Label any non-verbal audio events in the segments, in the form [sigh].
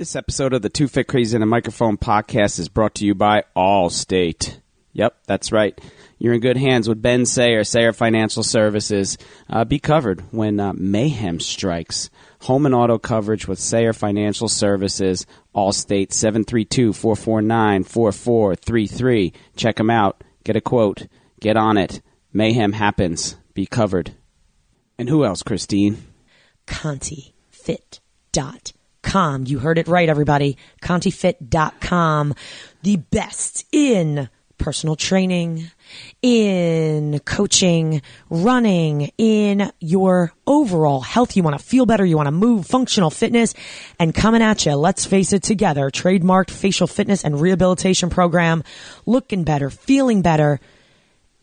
This episode of the Two Fit Crazy in a Microphone podcast is brought to you by Allstate. Yep, that's right. You're in good hands with Ben Sayer, Sayer Financial Services. Uh, be covered when uh, mayhem strikes. Home and auto coverage with Sayer Financial Services. Allstate 732-449-4433. Check them out. Get a quote. Get on it. Mayhem happens. Be covered. And who else, Christine? ContiFit.com. You heard it right, everybody. ContiFit.com. The best in personal training, in coaching, running, in your overall health. You want to feel better. You want to move, functional fitness, and coming at you. Let's face it together. Trademarked facial fitness and rehabilitation program. Looking better, feeling better.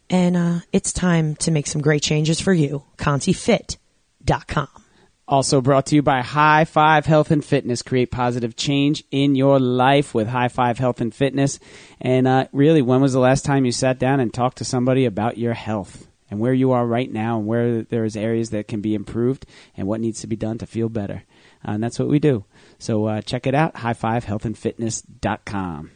And uh, it's time to make some great changes for you. ContiFit.com. Also brought to you by High Five Health and Fitness. Create positive change in your life with High Five Health and Fitness. And uh, really, when was the last time you sat down and talked to somebody about your health and where you are right now and where there's areas that can be improved and what needs to be done to feel better? Uh, and that's what we do. So uh, check it out, highfivehealthandfitness.com.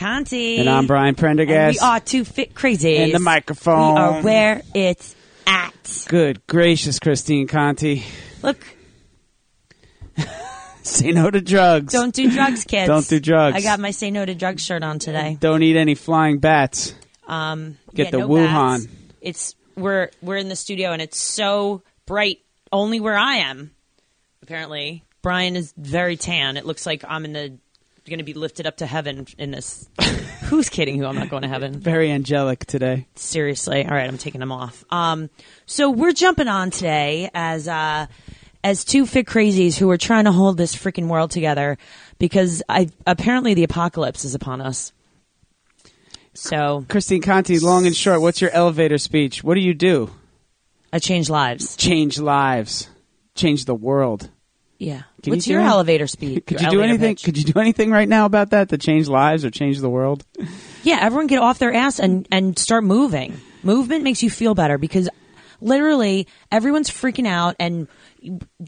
Conti. And I'm Brian And Prendergast. we are two fit crazy. And the microphone. We are where it's at. Good gracious, Christine Conti. Look, [laughs] Say no to drugs. don't do drugs, kids. Don't do drugs. I got my say no to drugs shirt on today. Don't eat any flying bats. Um, Get yeah, the no Wuhan. bats. It's we're we're in the studio and it's so bright. Only where I am. Apparently, Brian is very tan. It looks like I'm in the going to be lifted up to heaven in this. [laughs] Who's kidding? Who I'm not going to heaven. Very angelic today. Seriously. All right, I'm taking them off. Um, so we're jumping on today as uh, as two fit crazies who are trying to hold this freaking world together because I apparently the apocalypse is upon us. So Christine Conti, long and short, what's your elevator speech? What do you do? I change lives. Change lives. Change the world. Yeah. Can What's [laughs] you your elevator speed? Could your you do anything? pitch? Could you do anything right now about that to change lives or change the world? Yeah, everyone get off their ass and, and start moving. Movement makes you feel better because literally everyone's freaking out and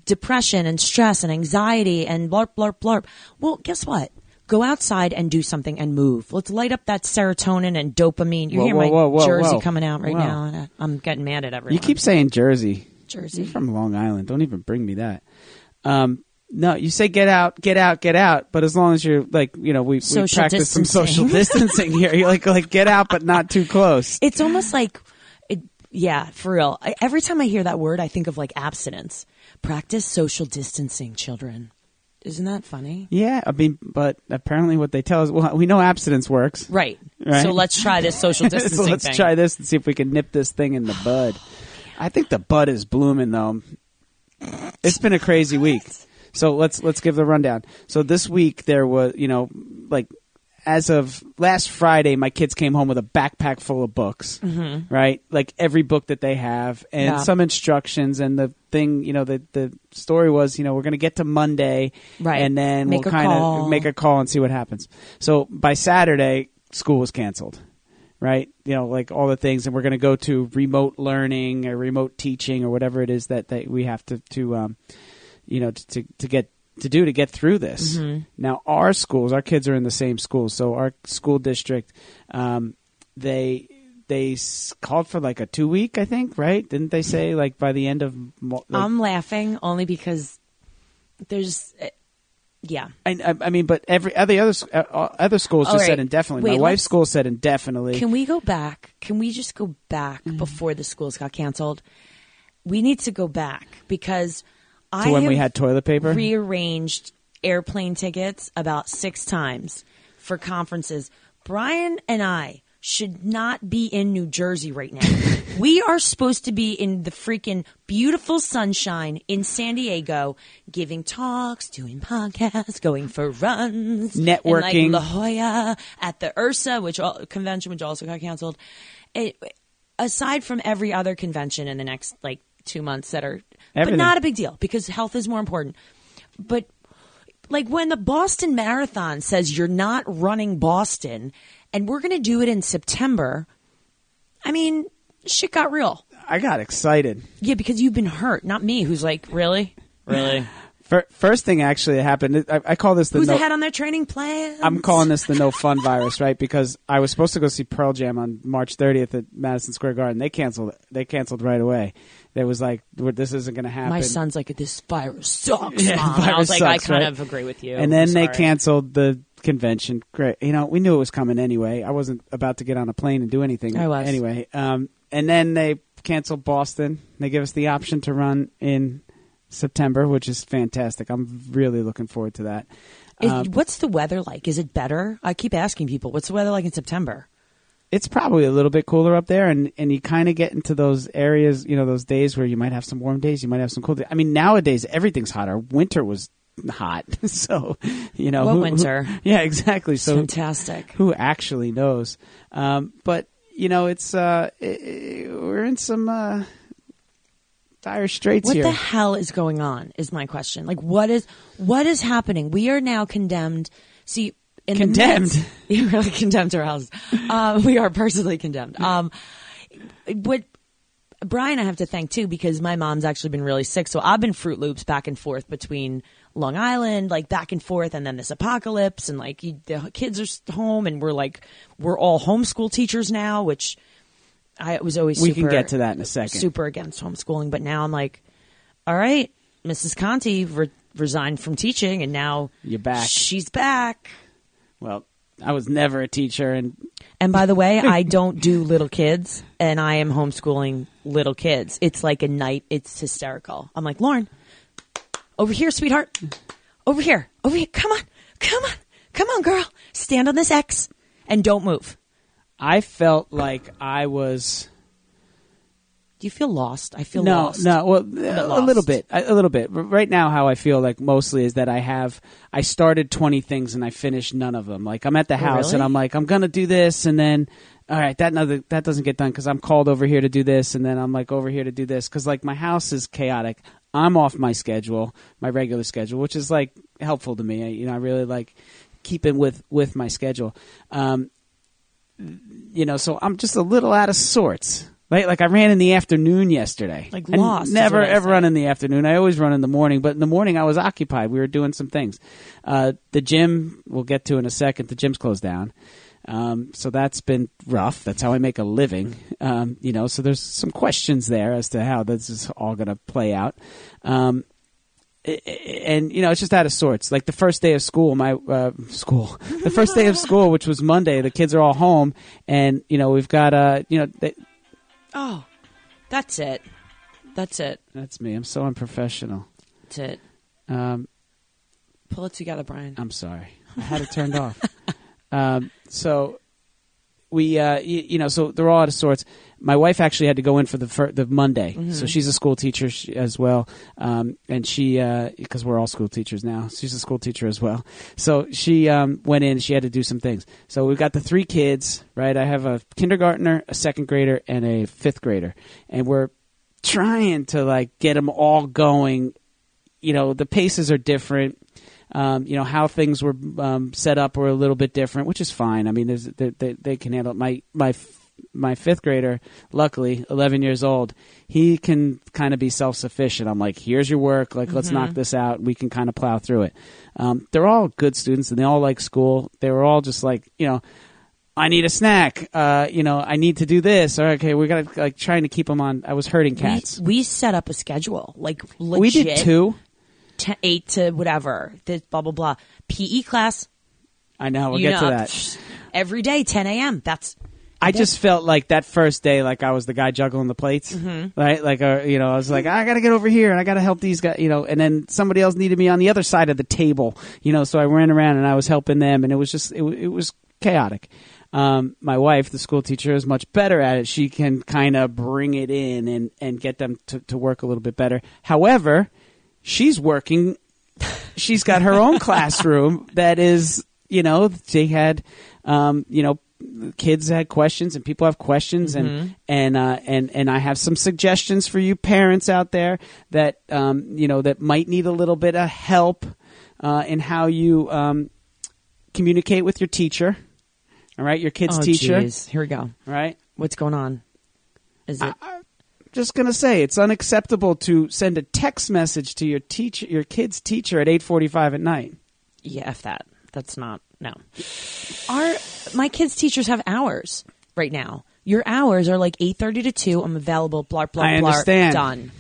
depression and stress and anxiety and blarp, blarp, blarp. Well, guess what? Go outside and do something and move. Let's light up that serotonin and dopamine. You Whoa, hear whoa, my whoa, whoa, Jersey whoa. coming out right Whoa. now, and I'm getting mad at everyone. You keep saying Jersey. Jersey. You're from Long Island. Don't even bring me that. Um, no, you say get out, get out, get out. But as long as you're like, you know, we, we Social practice some social [laughs] distancing here. You're like, like get out, but not too close. It's almost like, it, yeah, for real. I, every time I hear that word, I think of like abstinence. Practice social distancing, children. Isn't that funny? Yeah, I mean, but apparently what they tell us, well, we know abstinence works. Right. Right. So let's try this social [laughs] distancing so let's thing. try this and see if we can nip this thing in the bud. [sighs] I think the bud is blooming though. It's been a crazy week. So let's let's give the rundown. So this week there was, you know, like as of last Friday, my kids came home with a backpack full of books, right? Like every book that they have, and Mm-hmm. Yeah. some instructions. And the thing, you know, the the story was, you know, we're going to get to Monday, Right. And then Make we'll kind of make a call and see what happens. So by Saturday, school was canceled, right? You know, like all the things, and we're going to go to remote learning or remote teaching or whatever it is that, that we have to to um, you know to, to to get to do to get through this. Now, our schools, our kids are in the same schools, so our school district, um, they they called for like a two week, I think, right? Didn't they say like by the end of like, I'm laughing only because there's, uh, yeah. I, I, mean, but every other other uh, uh, other schools All just right. said indefinitely. Wait, My wife's school said indefinitely. Can we go back? Can we just go back Mm-hmm. before the schools got canceled? we need to go back because I when we had toilet paper? rearranged airplane tickets about six times for conferences. Brian and I should not be in New Jersey right now. [laughs] we are supposed to be in the freaking beautiful sunshine in San Diego, giving talks, doing podcasts, going for runs, in, Networking. like La Jolla at the Ursa, which al- convention, which also got canceled. It, aside from every other convention in the next like two months that are, Everything. but not a big deal because health is more important. But like when the Boston Marathon says you're not running Boston and we're going to do it in September, I mean, shit got real. I got excited. Yeah, because you've been hurt, not me, who's like, really? Really? [laughs] Fir- First thing actually happened, I, I call this the who's no, ahead on their training plan? I'm calling this the no fun virus, right? Because I was supposed to go see Pearl Jam on March 30th at Madison Square Garden. They canceled. They canceled right away. There was like, this isn't going to happen. My son's like, this virus [laughs] sucks, Yeah, Mom. And I was virus like, I kind right? of agree with you. And then I'm they canceled the convention. Great, you know, we knew it was coming anyway. I wasn't about to get on a plane and do anything. I was. anyway. Um, and then they canceled Boston. They give us the option to run in September, which is fantastic. I'm really looking forward to that. Um, what's the weather like? Is it better? I keep asking people, what's the weather like in September? it's probably a little bit cooler up there, and and you kind of get into those areas, you know, those days where you might have some warm days, you might have some cool days. I mean, nowadays everything's hotter. Winter was hot, [laughs] so you know, What who- who- winter? [laughs] yeah, exactly. So Fantastic. who actually knows? Um, but you know, it's uh, i i we're in some uh, dire straits What here. the hell is going on? Is my question. Like, what is what is happening? We are now condemned. See, in Condemned? The midst, [laughs] you really condemned our house. [laughs] Um, we are personally condemned. Um, what Brian, I have to thank too because my mom's actually been really sick. So I've been Fruit Loops back and forth between Long Island, like back and forth, and then this apocalypse, and like you, the kids are home, and we're like we're all homeschool teachers now, which I was always we super, can get to that in a second. super against homeschooling, but now I'm like, all right, Mrs. Conti re- resigned from teaching, and now You're back. She's back. Well, I was never a teacher, and And by the way, I [laughs] don't do little kids, and I am homeschooling little kids. It's like a night. It's hysterical. I'm like, Lauren, over here, sweetheart. Over here. Over here. Come on. Come on. Come on, girl. Stand on this X and don't move. I felt like I was. Do you feel lost? I feel no, lost. no. Well, a, lost. little bit, a, a little bit. Right now, how I feel like mostly is that I have I started twenty things and I finished none of them. Like I'm at the house and? I'm like I'm gonna do this and then all right that another that doesn't get done because I'm called over here to do this and then I'm like over here to do this because like my house is chaotic. I'm off my schedule, my regular schedule, which is like helpful to me. I, you know, I really like keeping with with my schedule. Um, you know, so I'm just a little out of sorts. Right? Like I ran in the afternoon yesterday. Like lost is Never I ever run in the afternoon. I always run in the morning, but in the morning I was occupied. We were doing some things. Uh, the gym we'll get to in a second. The gym's closed down. Um, so that's been rough. That's how I make a living. Um, you know, so there's some questions there as to how this is all going to play out. Um, and you know it's just out of sorts like the first day of school my uh, school the first day of school which was monday the kids are all home and you know we've got uh you know they, Oh, that's it. That's it. that's me i'm so unprofessional That's it. um Pull it together, Brian. i'm sorry i had it turned off [laughs] um so we uh you, you know so they're all out of sorts. My wife actually had to go in for the fir- the monday. So she's a school teacher as well. Um and she uh because we're all school teachers now she's a school teacher as well. So she um went in she had to do some things. So we've got the three kids right? I have a kindergartner a second grader and a fifth grader. And we're trying to like get them all going. You know the paces are different um, you know how things were um, set up were a little bit different, which is fine. I mean, there's, they, they, they can handle it. My my my fifth grader, luckily, 11 years old, he can kind of be self sufficient. I'm like, here's your work. Like, let's knock this out. We can kind of plow through it. Um, they're all good students and they all like school. They were all just like, you know. I need a snack. Uh, you know, I need to do this. Or okay, we got to like trying to keep them on. I was hurting cats. We, we set up a schedule, like legit. we did two. Eight to whatever, this blah blah blah. PE class, I know. We'll you get know, to that. every day, 10 a.m. That's I just felt like that first day, like I was the guy juggling the plates, Mm-hmm. right? Like, uh, you know, I was like, I got to get over here and I got to help these guys, you know, and then somebody else needed me on the other side of the table, you know, so I ran around and I was helping them, and it was just, it, it was chaotic. Um, my wife, the school teacher, is much better at it. She can kind of bring it in and, and get them to, to work a little bit better. However, she's working she's got her own classroom that is, you know, they had, um, you know, kids had questions and people have questions and and uh, and and I have some suggestions for you parents out there that um, you know that might need a little bit of help uh, in how you um, communicate with your teacher. All right, your kid's oh, teacher. jeez. Here we go. All right. What's going on? Is it? Just going to say it's unacceptable to send a text message to your teacher your kid's teacher at 8:45 at night. Yeah, f that. That's not no. Our my kids' teachers have hours right now. Your hours are like eight thirty to two. I'm available. Blah blah blah. I understand. Done.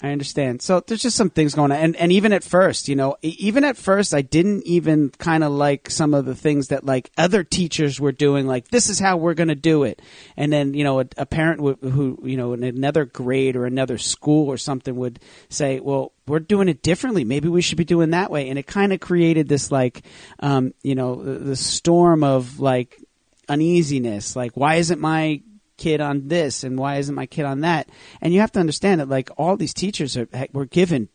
I understand. So there's just some things going on, and and even at first, you know, even at first, I didn't even kind of like some of the things that like other teachers were doing. Like this is how we're going to do it, and then you know, a, a parent would, who you know in another grade or another school or something would say, well. We're doing it differently. Maybe we should be doing that way, and it kind of created this like, um, you know, the, the storm of like uneasiness. Like, why isn't my kid on this and why isn't my kid on that? And you have to understand that like all these teachers are were given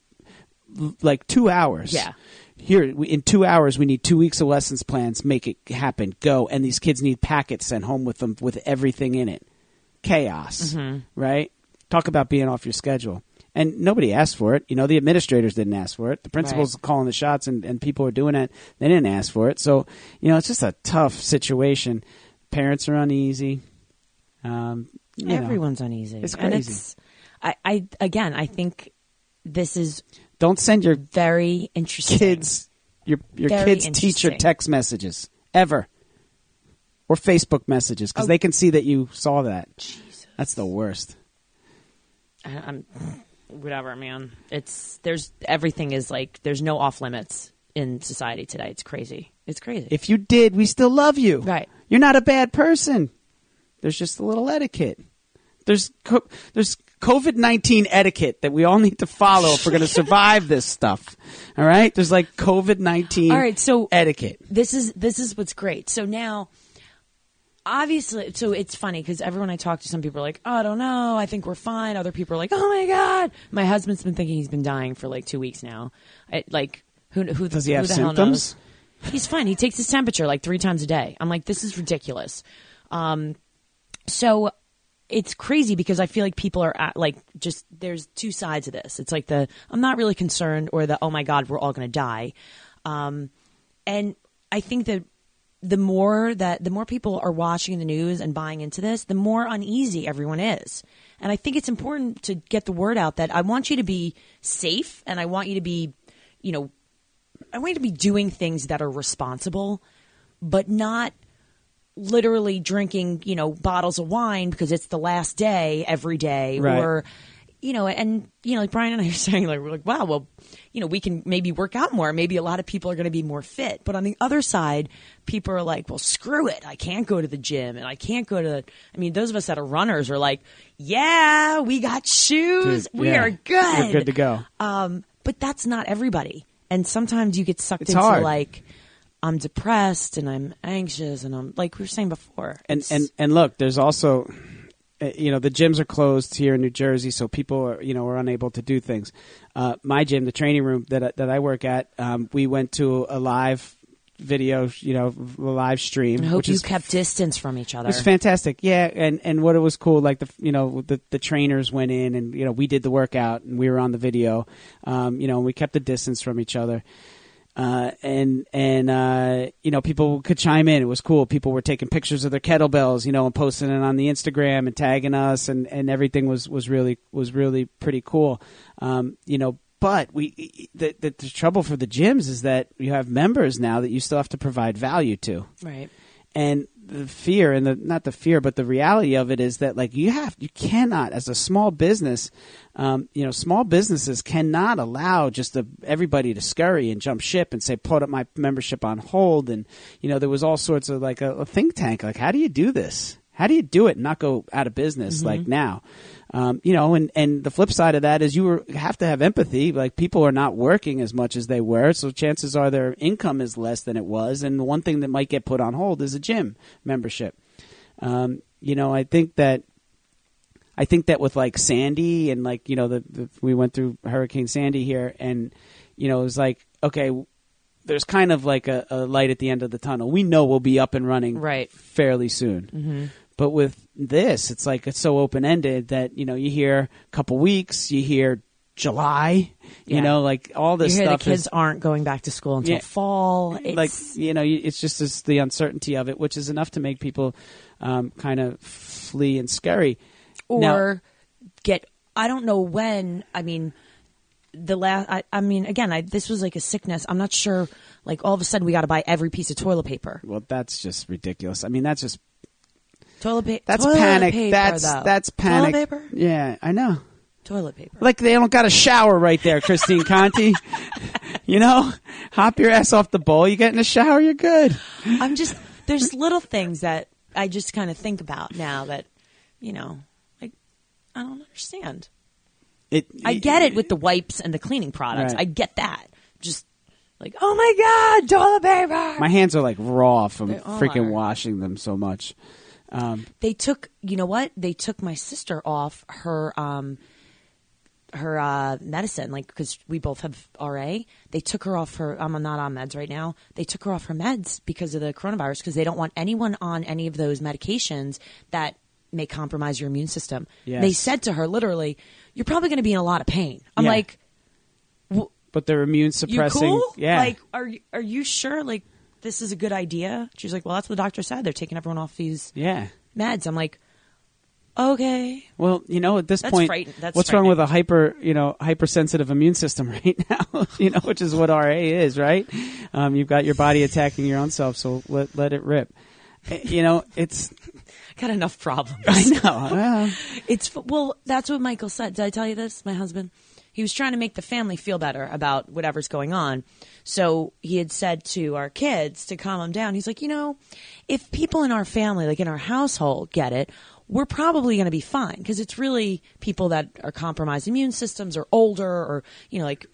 like two hours. Yeah. Here we, in two hours, we need two weeks of lessons plans. Make it happen. Go. And these kids need packets sent home with them with everything in it. Chaos. Mm-hmm. Right. Talk about being off your schedule. And nobody asked for it. You know, the administrators didn't ask for it. The principals calling the shots and, and people are doing it. They didn't ask for it. So, you know, it's just a tough situation. Parents are uneasy. Um, you know. Everyone's uneasy. It's And it's, I, I again, I think this is Don't send your very interesting. kids your your Very kids teacher text messages ever or Facebook messages because Oh. they can see that you saw that. Jesus. That's the worst. I- I'm whatever, man. It's there's everything is like there's no off limits in society today. It's crazy. It's crazy. If you did, we still love you. Right. You're not a bad person. There's just a little etiquette. There's co- there's COVID nineteen etiquette that we all need to follow if we're going [laughs] to survive this stuff. All right. There's like COVID nineteen. All right, so- etiquette. this is this is what's great. So now, obviously, so it's funny because everyone I talk to, some people are like, "Oh, I don't know, I think we're fine." Other people are like, "Oh my god, my husband's been thinking he's been dying for like two weeks now." I, like, who who Does he who have the hell symptoms? knows? He's fine. He takes his temperature like three times a day. I'm like, this is ridiculous. Um, so it's crazy because I feel like people are at, like just there's two sides of this. It's like the I'm not really concerned or the oh my god we're all going to die, um, and I think that the more that the more people are watching the news and buying into this, the more uneasy everyone is. And I think it's important to get the word out that I want you to be safe and I want you to be, you know, I want you to be doing things that are responsible, but not literally drinking, you know, bottles of wine because it's the last day every day Right. or you know, and you know, like Brian and I are [laughs] saying, like we're like, wow, well, you know, we can maybe work out more. Maybe a lot of people are going to be more fit. But on the other side, people are like, well, screw it. I can't go to the gym and I can't go to. The, I mean, those of us that are runners are like, yeah, we got shoes, Dude, we yeah. are good, We're good to go. Um, but that's not everybody, and sometimes you get sucked It's into hard. like. I'm depressed and I'm anxious and I'm like we were saying before. and and and look, there's also, uh, you know, the gyms are closed here in New Jersey, so people are you know are unable to do things. Uh, my gym, the training room that I, that I work at, um, we went to a live video, you know, live stream, I hope which you is kept distance from each other. it was fantastic. Yeah, and and what it was cool, like the you know the the trainers went in and you know we did the workout and we were on the video, um, you know, and we kept the distance from each other. Uh, and and uh, you know people could chime in. It was cool. People were taking pictures of their kettlebells, you know, and posting it on the Instagram and tagging us, and, and everything was, was really was really pretty cool. Um, you know, but we the, the the trouble for the gyms is that you have members now that you still have to provide value to right. and the fear and the not the fear but the reality of it is that like you have you cannot as a small business um, you know small businesses cannot allow just a, everybody to scurry and jump ship and say put up my membership on hold. And you know there was all sorts of like a, a think tank like how do you do this? How do you do it and not go out of business like now? Um, you know, and, and the flip side of that is you were, have to have empathy. Like people are not working as much as they were, so chances are their income is less than it was. And the one thing that might get put on hold is a gym membership. Um, you know, I think that I think that with like Sandy and like you know the, the we went through Hurricane Sandy here, and you know it was like okay, there's kind of like a, a light at the end of the tunnel. We know we'll be up and running Right. fairly soon. But with this, it's like it's so open ended that you know you hear a couple weeks, you hear July, you Yeah. know, like all this you hear the stuff kids is aren't going back to school until Yeah. fall. It's, like you know it's just this, the uncertainty of it, which is enough to make people um, kind of flee and scary, or Now- get I don't know when. I mean, the last. I, I mean, again, I, this was like a sickness. I'm not sure. Like all of a sudden, we got to buy every piece of toilet paper. Well, that's just ridiculous. I mean, that's just Toilet paper. that's toilet panic. Paper, that's though. that's panic. Toilet paper. Yeah, I know. Toilet paper. Like they don't got a shower right there, Christine Conti. [laughs] you know, hop your ass off the bowl. You get in the shower, you're good. I'm just there's little things that I just kind of think about now that you know, like I don't understand. It. I get it with the wipes and the cleaning products. Right. I get that. Just like, oh my god, toilet paper. My hands are like raw from freaking washing them so much. Um, they took you know what they took my sister off her um her uh medicine like because we both have ra they took her off her i'm not on meds right now they took her off her meds because of the coronavirus because they don't want anyone on any of those medications that may compromise your immune system Yes. they said to her literally you're probably going to be in a lot of pain i'm Yeah. like but they're immune you suppressing. cool Yeah. like are you are you sure like this is a good idea she's like well that's what the doctor said they're taking everyone off these yeah. meds i'm like okay Well, you know, at this That's point, what's wrong with a hyper, you know, hypersensitive immune system [laughs] right now? [laughs] you know, which is what RA is, right? Um, you've got your body attacking your own self, so let let it rip. Eh, You know, it's [laughs] got enough problems. I know. It's well, that's what Michael said. Did I tell you this? My husband. He was trying to make the family feel better about whatever's going on. So he had said to our kids to calm them down. He's like, you know, if people in our family, like in our household, get it, we're probably going to be fine because it's really people that are compromised immune systems or older or you know like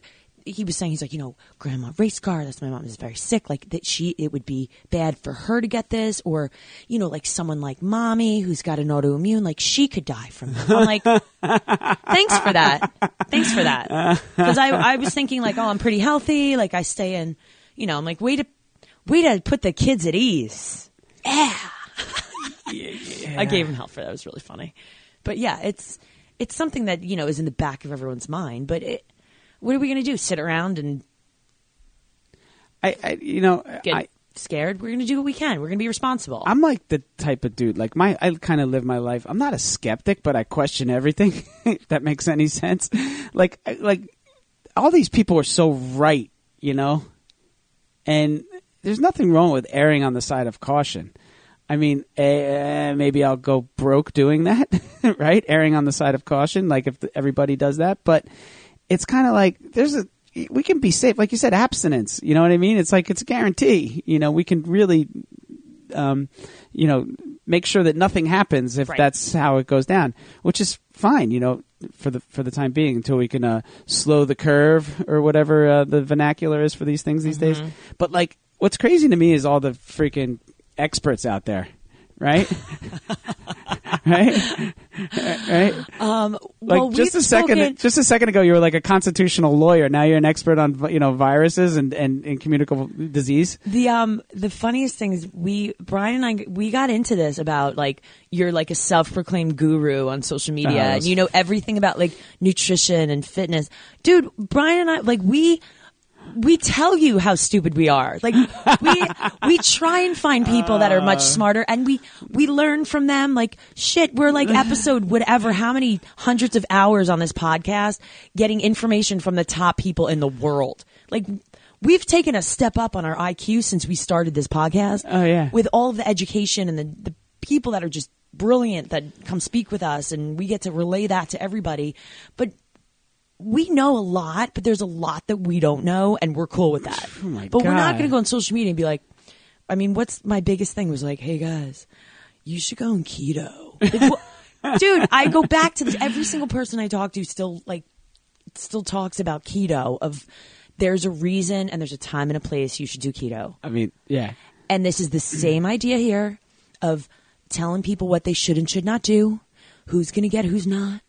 he was saying he's like you know grandma race car that's my mom is very sick like that she it would be bad for her to get this or you know like someone like mommy who's got an autoimmune like she could die from it i'm like [laughs] thanks for that thanks for that because I, I was thinking like oh i'm pretty healthy like i stay in you know i'm like way to way to put the kids at ease yeah yeah. I gave him hell for that. It was really funny. But yeah, it's it's something that you know is in the back of everyone's mind. But it, what are we going to do? Sit around and I, I you know, get I, scared? We're going to do what we can. We're going to be responsible. I'm like the type of dude. Like my, I kind of live my life. I'm not a skeptic, but I question everything. [laughs] if that makes any sense. Like, like all these people are so right, you know, and there's nothing wrong with erring on the side of caution. I mean, eh, maybe I'll go broke doing that, [laughs] right? Erring on the side of caution, like if everybody does that. But it's kind of like there's a we can be safe, like you said, abstinence. You know what I mean? It's like it's a guarantee. You know, we can really um, you know, make sure that nothing happens if Right. that's how it goes down, which is fine, you know, for the for the time being until we can uh, slow the curve or whatever uh, the vernacular is for these things these days. But like, what's crazy to me is all the freaking experts out there, right? [laughs] right, right. um, Like well, just a second, spoken- just a second ago, you were like a constitutional lawyer. Now you're an expert on you know viruses and and, and communicable disease. The um the funniest thing is we Brian and I we got into this about like you're like a self-proclaimed guru on social media Oh, and you know everything about like nutrition and fitness. Dude, Brian and I like we we tell you how stupid we are. Like we we try and find people that are much uh. smarter and we we learn from them like shit we're like [laughs] episode whatever how many hundreds of hours on this podcast getting information from the top people in the world. Like we've taken a step up on our IQ since we started this podcast. Oh, yeah. With all of the education and the the people that are just brilliant that come speak with us and we get to relay that to everybody. But we know a lot, but there's a lot that we don't know, and we're cool with that. Oh but we're not going to go on social media and be like, I mean, what's my biggest thing was like, hey guys, you should go on keto. Like, [laughs] Dude, I go back to this. Every single person I talk to still like still talks about keto. Of there's a reason and there's a time and a place you should do keto. I mean, yeah. And this is the same idea here of telling people what they should and should not do, who's going to get, who's not.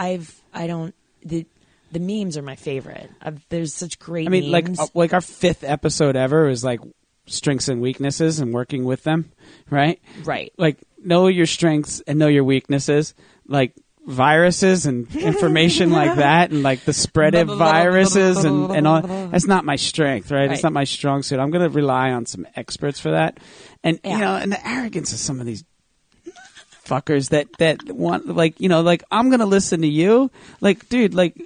I've I don't the the memes are my favorite. I've, there's such great. I mean, like uh, like our fifth episode ever is like strengths and weaknesses and working with them, right? right. Like know your strengths and know your weaknesses. Like viruses and [laughs] information like that, and like the spread of [laughs] viruses and and all. That's not my strength, right? It's not my strong suit. I'm going to rely on some experts for that, and Yeah. you know, and the arrogance of some of these fuckers that that want like you know like I'm gonna listen to you like dude like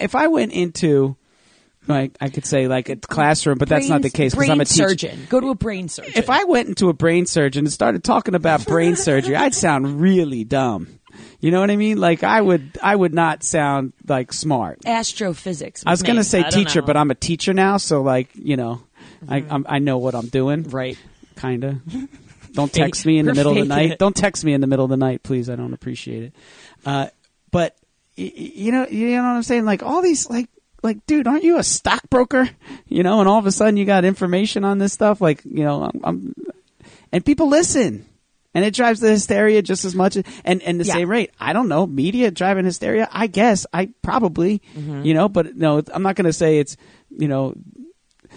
if I went into like I could say like a classroom but that's not the case because I'm a teacher surgeon. Go to a brain surgeon. if I went into a brain surgeon and started talking about brain [laughs] surgery I'd sound really dumb you know what I mean like I would I would not sound like smart astrophysics. I was gonna me. say teacher know. but I'm a teacher now so like you know I mm-hmm. I'm, I know what I'm doing right. kind of. [laughs] Don't text me in the middle of the night. it. Don't text me in the middle of the night, please. I don't appreciate it. Uh, but y- you know, you know what I'm saying? Like all these, like, like, dude, aren't you a stockbroker? You know, and all of a sudden you got information on this stuff. Like, you know, I'm, I'm and people listen. And it drives the hysteria just as much, and and the Yeah. same rate. I don't know media driving hysteria. I guess I probably, Mm-hmm. you know, but no, I'm not going to say it's, you know,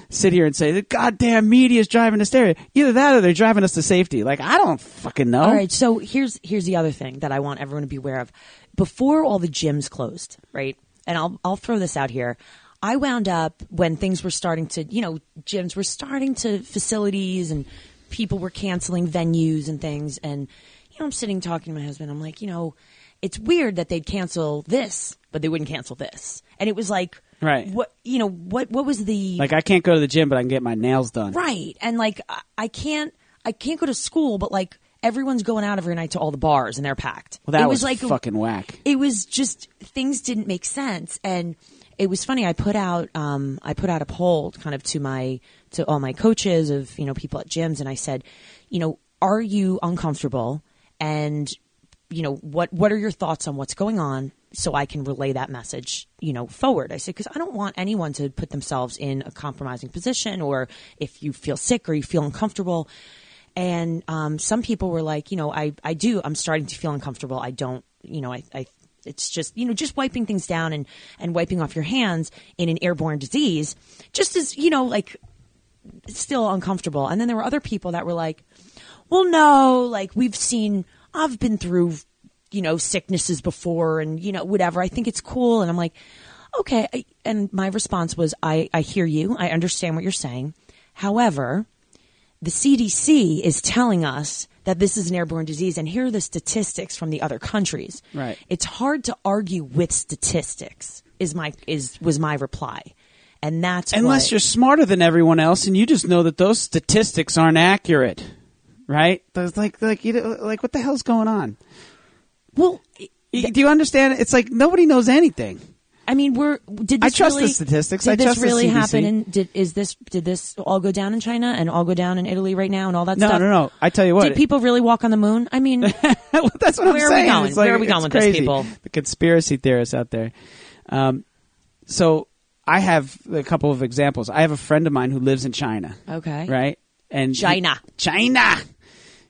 sit here and say the goddamn media is driving hysteria. Either that or they're driving us to safety. Like I don't fucking know. All right, so here's here's the other thing that I want everyone to be aware of. Before all the gyms closed, right? And I'll I'll throw this out here. I wound up when things were starting to, you know, gyms were starting to facilities and people were canceling venues and things and you know, I'm sitting talking to my husband. I'm like, you know, it's weird that they'd cancel this, but they wouldn't cancel this. And it was like Right. what you know, what what was the Like I can't go to the gym, but I can get my nails done. Right. And like I- I can't I can't go to school, but like everyone's going out every night to all the bars and they're packed. Well, that it was, was, like fucking whack. it was just things didn't make sense and it was funny i put out um, i put out a poll kind of to my to all my coaches of you know people at gyms and i said you know are you uncomfortable and you know what what are your thoughts on what's going on so i can relay that message you know forward i said because i don't want anyone to put themselves in a compromising position or if you feel sick or you feel uncomfortable and um, some people were like, you know, I, I do, I'm starting to feel uncomfortable. I don't, you know, I, I, it's just, you know, just wiping things down and, and wiping off your hands in an airborne disease, just as, you know, like still uncomfortable. And then there were other people that were like, well, no, like we've seen, I've been through, you know, sicknesses before and, you know, whatever. I think it's cool. And I'm like, okay. And my response was, I, I hear you. I understand what you're saying. However, the CDC is telling us that this is an airborne disease, and here are the statistics from the other countries. Right. It's hard to argue with statistics. Is my is was my reply, and that's Unless what- you're smarter than everyone else, and you just know that those statistics aren't accurate, right? There's like, like, you know, like, what the hell's going on? Well. Do you understand? It's like nobody knows anything. I mean, we're did I this trust the really, statistics. Did I this trust the really happen? And did is this did this all go down in China and all go down in Italy right now and all that No, stuff? no, no. No. I tell you what. Did people really walk on the moon? I mean, Well, [laughs] That's what I'm Where are we going? Like, Where are we going with this, people? The conspiracy theorists out there. Um, so I have a couple of examples. I have a friend of mine who lives in China. okay, Right? And he- China. China,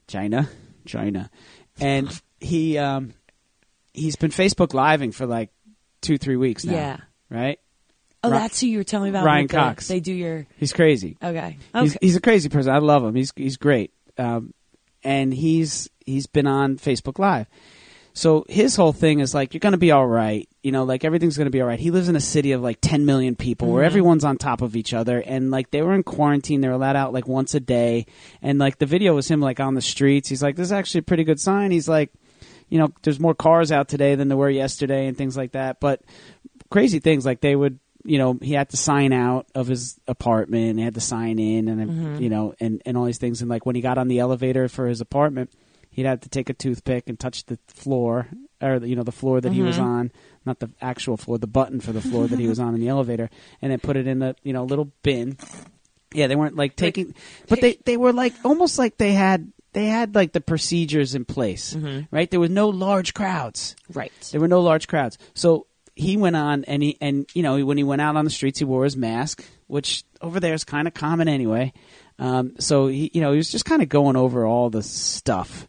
China, China, and he um, he's been Facebook living for like two, three weeks now. Yeah. Right. Oh, that's who you were telling me about. Ryan with the- Cox. They do your He's crazy. okay. He's, Okay. he's a crazy person. I love him. He's he's great. Um, and he's he's been on Facebook Live. So his whole thing is like you're going to be all right. You know, like everything's going to be all right. He lives in a city of like 10 million people where everyone's on top of each other and like they were in quarantine. They were let out like once a day. And like the video was him like on the streets. He's like this is actually a pretty good sign. He's like you know, there's more cars out today than there were yesterday and things like that. But crazy things like they would you know he had to sign out of his apartment he had to sign in and mm-hmm. you know and and all these things. And like when he got on the elevator for his apartment he'd have to take a toothpick and touch the floor or you know the floor that he was mm-hmm. on not the actual floor the button for the floor that he was on in the [laughs] elevator and then put it in the you know little bin. Yeah, they weren't like taking, but they they were like almost like they had they had like the procedures in place, right? There was no large crowds. Right. There were no large crowds. So he went on and he and you know when he went out on the streets he wore his mask, which over there is kind of common anyway. Um, so he you know he was just kind of going over all the stuff.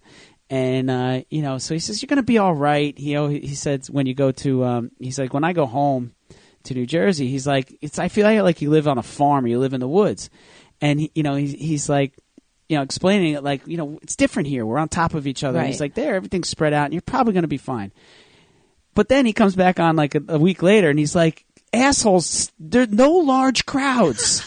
And uh, you know, so he says you're going to be all right. You know, he, he said when you go to, um, he's like when I go home to New Jersey, he's like it's I feel like, like you live on a farm or you live in the woods, and he, you know he's, he's like you know explaining it like you know it's different here. We're on top of each other. And He's like there, everything's spread out, and you're probably going to be fine. But then he comes back on like a, a week later, and he's like, assholes, there are no large crowds.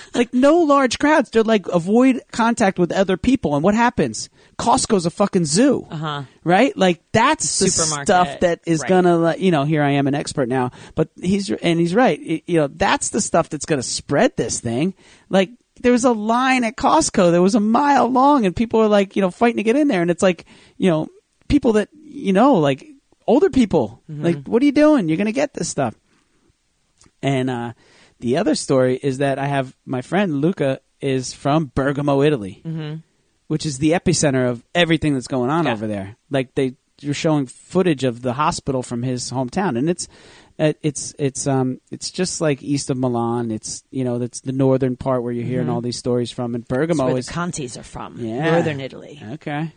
[laughs] like no large crowds. They're like avoid contact with other people. And what happens? Costco's a fucking zoo. Uh-huh. Right? Like that's the stuff that is Right. gonna, like, you know, here I am an expert now, but he's, and he's right. It- you know, that's the stuff that's gonna spread this thing. Like, there was a line at Costco that was a mile long and people were like, you know, fighting to get in there. And it's like, you know, people that, you know, like older people, like, what are you doing? You're going to get this stuff. And, uh, the other story is that I have my friend Luca is from Bergamo, Italy, which is the epicenter of everything that's going on Yeah. over there. Like they, you're showing footage of the hospital from his hometown, and it's, it's, it's, um, it's just like east of Milan. It's, you know, that's the northern part where you're hearing all these stories from, and Bergamo where the is Contis are from. Yeah. Northern Italy. Okay.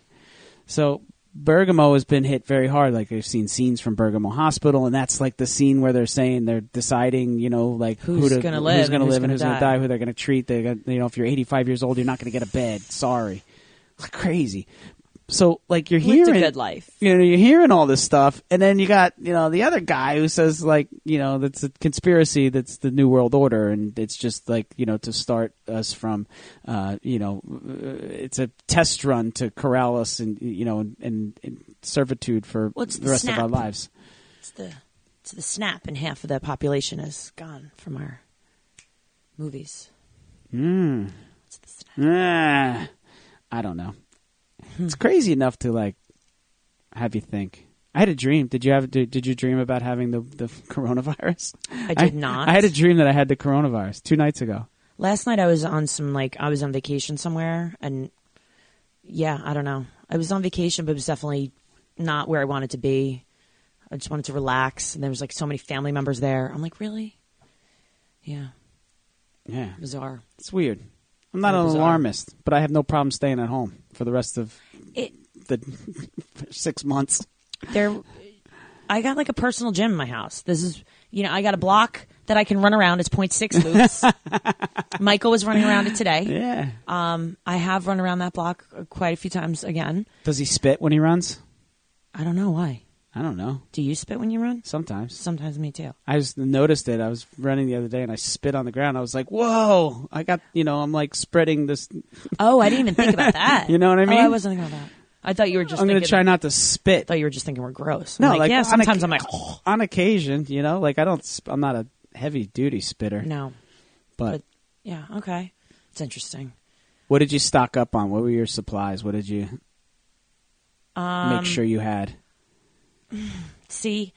So Bergamo has been hit very hard. Like I've seen scenes from Bergamo Hospital, and that's like the scene where they're saying they're deciding, you know, like Who's who to, gonna who's live going to live and who's going to die. die, who they're going to treat. They, you know, if you're 85 years old, you're not going to get a bed. Sorry, like crazy. So like you're Lived a hearing good life. you know, you're hearing all this stuff, and then you got, you know, the other guy who says like, you know, that's a conspiracy, that's the New World Order, and it's just like, you know, to start us from, uh, you know, uh, it's a test run to corral us, and you know, in servitude for Well, the the rest of our lives. It's the it's the snap, and half of the population is gone from our movies. Mm. It's the snap. Ah, I don't know. It's crazy enough to like have you think. I had a dream. Did you have? Did, did you dream about having the the [laughs] coronavirus? I did not. I had a dream that I had the coronavirus two nights ago. Last night I was on some like I was on vacation somewhere, and yeah, I don't know. I was on vacation, but it was definitely not where I wanted to be. I just wanted to relax, and there was like so many family members there. I'm like, really? Yeah, Yeah, bizarre. it's weird. I'm not an bizarre. alarmist, but I have no problem staying at home for the rest of It the [laughs] six months. there I got like a personal gym in my house. This is you know, I got a block that I can run around. It's 0.6 [laughs] loops. Michael was running around it today. Yeah. Um, I have run around that block quite a few times again. Does he spit when he runs? I don't know why. I don't know. Do you spit when you run? Sometimes. Sometimes me too. I just noticed it. I was running the other day and I spit on the ground. I was like, "Whoa!" I got you know. I'm like spreading this. [laughs] Oh, I didn't even think about that. [laughs] You know what I Oh, mean? I wasn't thinking about that. I thought you were just. I'm going to thinking- try not to spit. I thought you were just thinking we're gross. I'm No, like, like, yeah. Sometimes I'm like, on occasion, you know, like I don't. sp- I'm not a heavy duty spitter. no. but, but- Yeah. Okay. It's interesting. what did you stock up on? What were your supplies? What did you Um, make sure you had? See,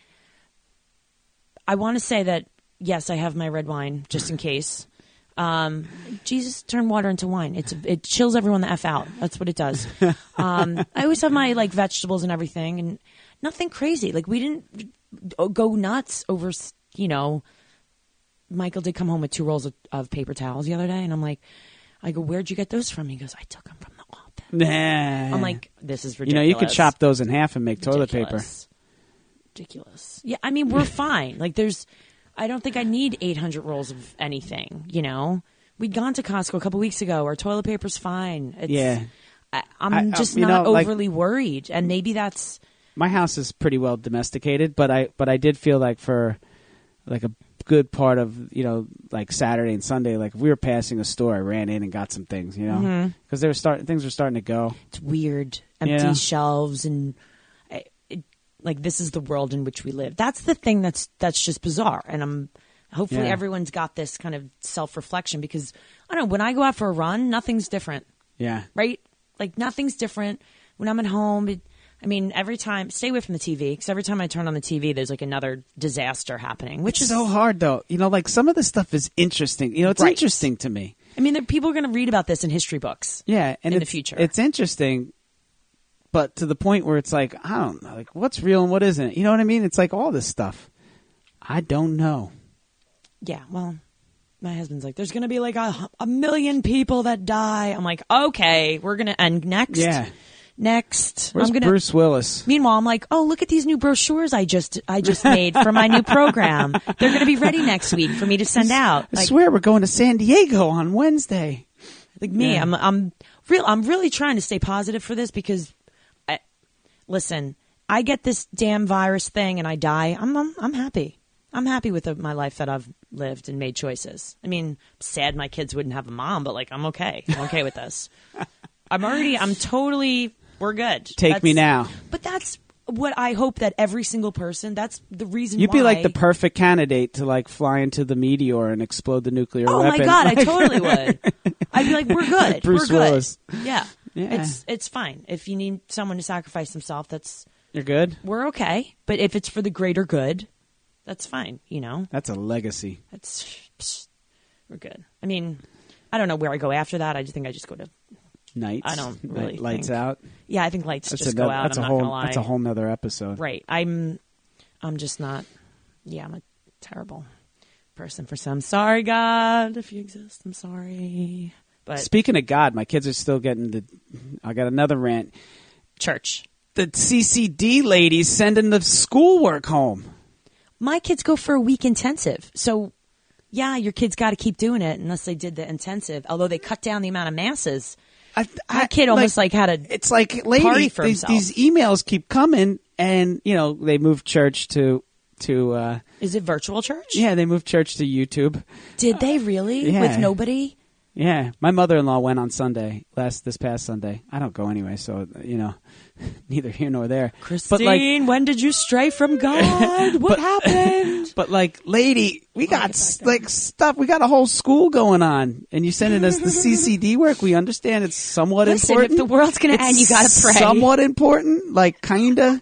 I want to say that yes, I have my red wine just in case. Um, Jesus turned water into wine. It's it chills everyone the f out. That's what it does. [laughs] Um, I always have my like vegetables and everything, and nothing crazy. Like we didn't go nuts over. You know, Michael did come home with two rolls of, of paper towels the other day, and I'm like, I go, where'd you get those from? He goes, I took them from the office. Nah. I'm like, this is ridiculous. you know, you could chop those in half and make toilet paper. Ridiculous. Yeah, I mean, we're fine. Like, there's, I don't think I need 800 rolls of anything. You know, we'd gone to Costco a couple weeks ago. Our toilet paper's fine. It's, Yeah. I, I'm I- I- just you not know, like- overly worried, and maybe that's my house is pretty well domesticated, but I but I did feel like for like a good part of you know like Saturday and Sunday, like if we were passing a store, I ran in and got some things, you know, Mm-hmm. because they were starting things were starting to go. it's weird. Empty Yeah. shelves and. Like this is the world in which we live. That's the thing that's that's just bizarre, and I'm hopefully Yeah. everyone's got this kind of self reflection because I don't know when I go out for a run, nothing's different. Yeah, right? Like nothing's different when I'm at home. It, I mean, every time, stay away from the TV because every time I turn on the TV, there's like another disaster happening, which it's is so hard though. You know, like some of the stuff is interesting. You know, it's Right. interesting to me. I mean, there, people are going to read about this in history books. Yeah, and in the future. it's interesting, but to the point where it's like I don't know, like what's real and what isn't. You know what I mean? It's like all this stuff. I don't know. Yeah, well, my husband's like, there's going to be like a, a million people that die. I'm like, okay, we're going to, and next, Yeah. next, Where's I'm to. Bruce Willis? Meanwhile, I'm like, oh, look at these new brochures I just I just made for my new program. They're going to be ready next week for me to send out. I swear we're going to San Diego on Wednesday. like me, Yeah. I'm I'm real. I'm really trying to stay positive for this because, listen, I get this damn virus thing and I die. I'm I'm, I'm happy. I'm happy with the, my life that I've lived and made choices. I mean, sad my kids wouldn't have a mom, but like I'm okay. I'm okay with this. [laughs] I'm already. I'm totally. We're good. Take me now. But that's what I hope that every single person. That's the reason. You'd be like the perfect candidate to like fly into the meteor and explode the nuclear Oh weapon. my god, I totally would. [laughs] I'd be like, we're good. Bruce we're good. Willis. Yeah. Yeah. It's it's fine. If you need someone to sacrifice himself, that's You're good. we're okay. But if it's for the greater good, that's fine. You know, That's a legacy. that's psst, we're good. I mean, I don't know where I go after that. I just think I just go to Nights. I don't Night- really lights think- out. yeah. I think lights just another, go out. That's I'm a not whole. gonna lie. That's a whole nother episode. Right. I'm I'm just not. Yeah, I'm a terrible person for some. Sorry, God, if you exist. I'm sorry. But Speaking of God, my kids are still getting the. I got another rant. church. The CCD ladies sending the schoolwork home. my kids go for a week intensive. So, yeah, your kids got to keep doing it unless they did the intensive. Although they cut down the amount of masses. I, My kid almost like, had a. it's like lady, party for these, these emails keep coming, and you know they moved church to to uh, Is it virtual church? yeah they moved church to YouTube. Did they really Yeah. with nobody? Yeah, my mother-in-law went on Sunday last this past Sunday. I don't go anyway, so you know, [laughs] neither here nor there. Christine, but like, when did you stray from [laughs] God? What happened? [laughs] but like, lady, we got like stuff. We got a whole school going on, and you sending us the CCD work. We understand it's somewhat Listen, important. if the world's gonna It's end, you gotta pray. Somewhat important, like kinda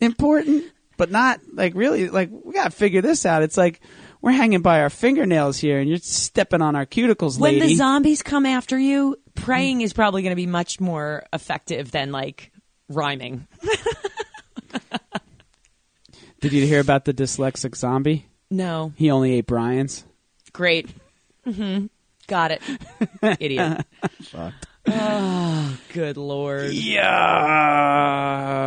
important, but not like really. Like we gotta figure this out. It's like we're hanging by our fingernails here, and you're stepping on our cuticles, when lady. the zombies come after you, praying is probably going to be much more effective than like rhyming. [laughs] Did you hear about the dyslexic zombie? No, He only ate Brian's. great. hmm Got it. [laughs] Idiot. Oh, good lord. Yeah.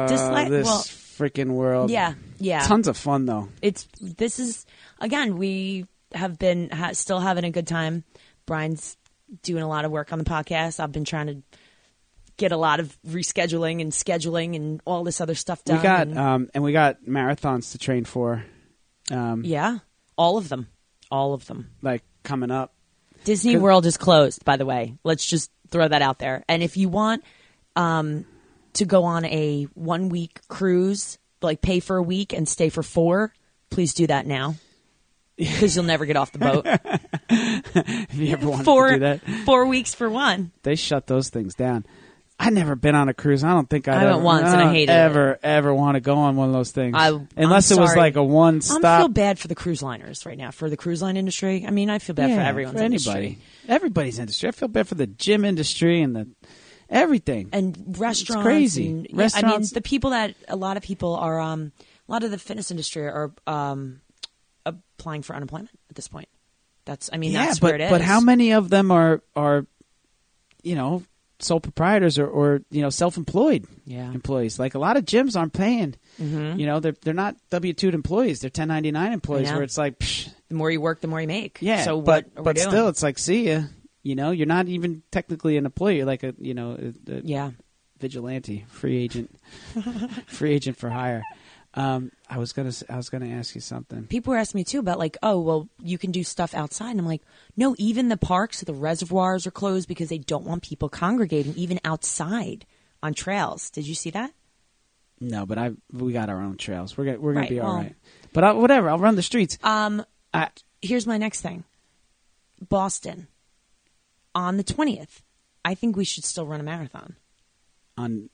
Dysle- this well- freaking world. Yeah, yeah. Tons of fun though. it's this is again we have been ha- still having a good time brian's doing a lot of work on the podcast i've been trying to get a lot of rescheduling and scheduling and all this other stuff done We got and- um and we got marathons to train for. Um yeah all of them all of them like coming up. disney world is closed by the way let's just throw that out there and if you want um to go on a one week cruise like pay for a week and stay for four please do that now [laughs] because you'll never get off the boat [laughs] If you ever wanted four to do that. four weeks for one. They shut those things down. I've never been on a cruise. I don't think I'd I went ever, once and I hated it. ever, ever want to go on one of those things. I- Unless it was like a one stop. I feel bad for the cruise liners right now, for the cruise line industry. I mean, I feel bad for everyone's anybody. industry. Everybody's industry. I feel bad for the gym industry and the everything. And restaurants, It's crazy. and- yeah, I mean, Restaurants- the people that a lot of people are, um, a lot of the fitness industry are um, applying for unemployment at this point. That's, I mean, yeah, that's but where it is. but how many of them are are you know sole proprietors or, or you know self employed Yeah. employees? Like a lot of gyms aren't paying. Mhm. You know, they're they're not W two employees. They're ten ninety nine employees. know. Where it's like, psh, The more you work, the more you make. yeah, So but what are we but still, it's like, see ya. You know, you're not even technically an employee. You're like a you know a, a yeah. vigilante, free agent, [laughs] free agent for hire. Um, I was gonna I was gonna ask you something. people were asking me too about like, oh, well, you can do stuff outside. And I'm like, no, even the parks, the reservoirs are closed because they don't want people congregating even outside on trails. Did you see that? No, but I we got our own trails. We're gonna we're gonna Right, be all well- right. But I, whatever, I'll run the streets. Um, I, here's my next thing. Boston on the 20th. I think we should still run a marathon. on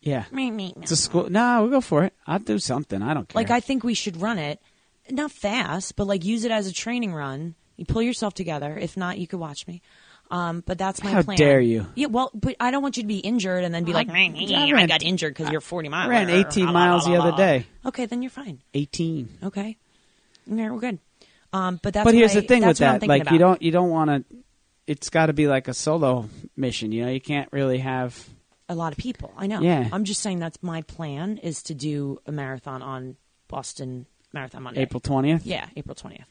yeah Me, me, me. it's a school no we'll go for it i'll do something i don't care Like I think we should run it, not fast, but like use it as a training run. You pull yourself together. If not, you could watch me. Um, but that's my How plan. How dare you. Yeah, well, but I don't want you to be injured and then be like, I I, ran- got injured because you're 40 miles. I ran 18 miles the other day. Okay, then you're fine. 18. Okay, yeah, we're good. Um, but that's but here's I- the thing that's with what I'm that thinking like you don't you don't want to it's got to be like a solo mission you know you can't really have a lot of people. I know. Yeah. I'm just saying that's my plan is to do a marathon on Boston Marathon Monday. april 20th Yeah, April 20th.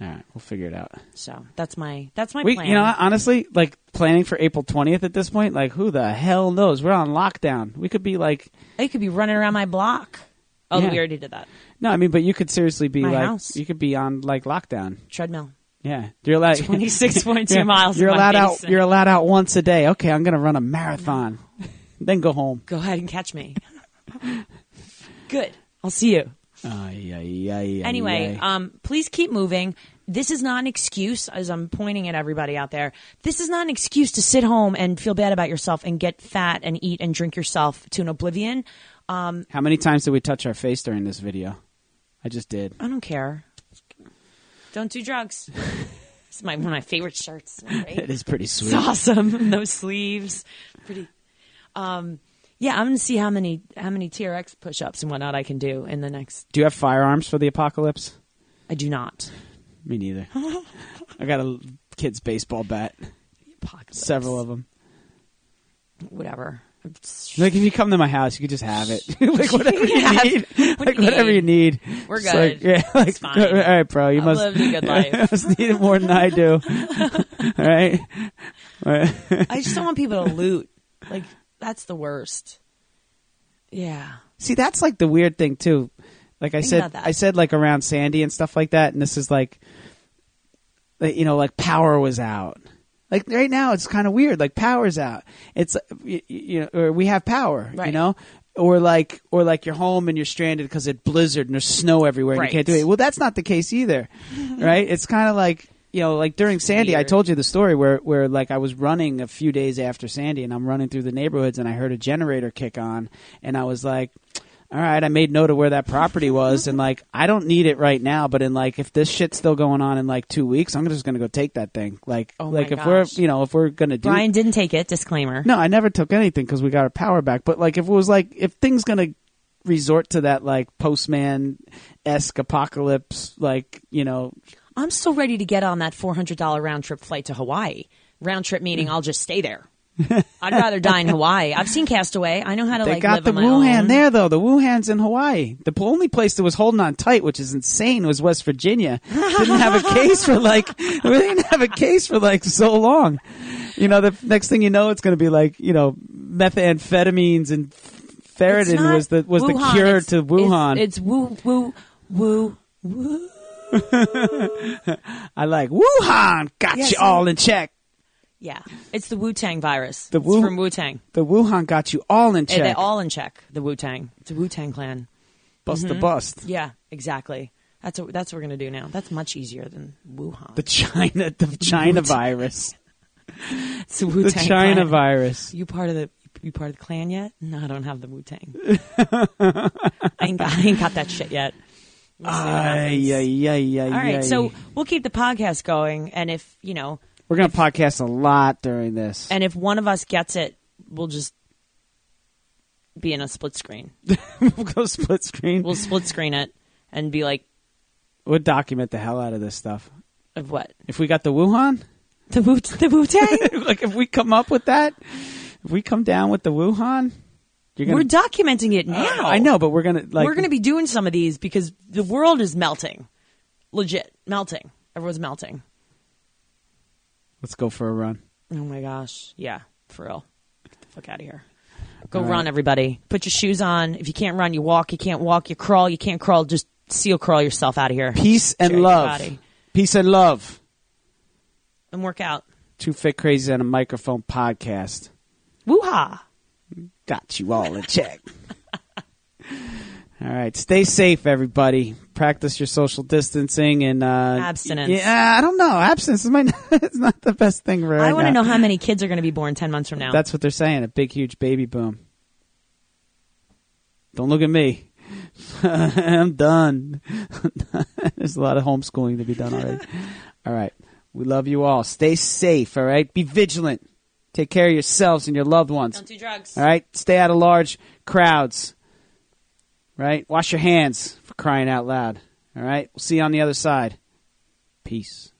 all right we'll figure it out So that's my that's my we, plan. you know honestly like planning for april 20th at this point like who the hell knows we're on lockdown we could be like I could be running around my block. Oh, Yeah. we already did that. no i mean but you could seriously be My like house. you could be on like lockdown Treadmill. Yeah you're allowed [laughs] 26.2 [laughs] miles you're allowed out you're allowed out once a day okay i'm gonna run a marathon [laughs] then go home Go ahead and catch me. Good. I'll see you. Ay, ay, ay, ay, Anyway, ay. um, please keep moving. This is not an excuse, as I'm pointing at everybody out there. This is not an excuse to sit home and feel bad about yourself and get fat and eat and drink yourself to an oblivion. Um, how many times did we touch our face during this video i just did I don't care. Don't do drugs. [laughs] it's my one of my favorite shirts. Right? it is pretty sweet. It's awesome. [laughs] Those sleeves, pretty. Um, yeah, I'm gonna see how many how many TRX push-ups and whatnot I can do in the next. Do you have firearms for the apocalypse? I do not. Me neither. [laughs] I got a kid's baseball bat, Apocalypse. several of them. Whatever. Like if you come to my house, you could just have it. [laughs] like whatever you Yeah. need. What like you whatever need? you need. We're It's like, good. yeah, [laughs] like It's fine. all right, bro. You I've must lived a good [laughs] life. must need it more than I do. all right. All right. I just don't want people to loot. Like that's the worst. Yeah. See, that's like the weird thing too. Like I Think said. I said like around Sandy and stuff like that, and this is like, like, you know, like power was out. Like right now, it's kind of weird. Like power's out. It's you, you know, or we have power. You know, or like, or like you're home and you're stranded because it blizzard and there's snow everywhere and Right. you can't do it. Well, that's not the case either, [laughs] right? It's kind of like. You know, like during Sandy, I told you the story where, where like I was running a few days after Sandy, and I'm running through the neighborhoods, and I heard a generator kick on, and I was like, all right, I made note of where that property was, and like, I don't need it right now, but in like, if this shit's still going on in like two weeks, I'm just gonna go take that thing. Like, Oh like if gosh. we're, you know, if we're gonna do, Brian didn't take it. Disclaimer. no, I never took anything because we got our power back. But like, if it was like, if things gonna resort to that like postman esque apocalypse, like you know, I'm still ready to get on that $400 round trip flight to Hawaii. Round trip meaning mm. I'll just stay there. [laughs] I'd rather die in Hawaii. I've seen Castaway. I know how to they like got live the Wuhan own. there though. The Wuhan's in Hawaii. The only place that was holding on tight, which is insane, was West Virginia. Didn't have a case for like, [laughs] we didn't have a case for like so long. You know, the next thing you know, it's going to be like, you know, methamphetamines and ferritin was the was the cure It's- to Wuhan. It's, it's woo woo woo woo. I like Wuhan. Got Yes, you all in check. Yeah, it's the Wu Tang virus. The it's Wu- from Wu Tang. The Wuhan got you all in check. They're all in check. The Wu Tang. It's a Wu Tang clan. bust Mm-hmm. the bust. Yeah, exactly. That's what that's what we're gonna do now. That's much easier than Wuhan. The China, the [laughs] China virus. it's the Wu The Tang. China virus. You part of the you part of the clan yet? No, I don't have the Wu Tang. [laughs] I ain't got I ain't got that shit yet. We'll see what happens. Ay, ay, ay, ay, All right, ay. so we'll keep the podcast going, and if you know, We're going to podcast a lot during this. and if one of us gets it, we'll just be in a split screen. [laughs] we'll go split screen. We'll split screen it and be like, We'll document the hell out of this stuff. of what If we got the Wuhan, the Wu the Wu Tang. [laughs] like if we come up with that, if we come down with the Wuhan, you're gonna. We're documenting it now. I know, but we're gonna like. we're going to be doing some of these because the world is melting, legit melting. Everyone's melting. Let's go for a run. Oh my gosh, yeah, for real. Get the fuck out of here. Go All run, right. everybody. Put your shoes on. If you can't run, you walk. You can't walk, you crawl. You can't crawl. Just seal crawl yourself out of here. Peace and love. Peace and love. and work out. Two fit crazies on a microphone podcast. Woo-ha. Got you all in check. [laughs] all right, stay safe, everybody. Practice your social distancing and uh, Abstinence. Yeah, I don't know. Abstinence is my. [laughs] it's not the best thing right I want to know how many kids are going to be born 10 months from now. That's what they're saying. A big, huge baby boom. Don't look at me. [laughs] I'm done. [laughs] There's a lot of homeschooling to be done already. All right. We love you all. Stay safe, all right? Be vigilant. Take care of yourselves and your loved ones. Don't do drugs. All right? Stay out of large crowds. Right? Wash your hands for crying out loud. All right? We'll see you on the other side. Peace.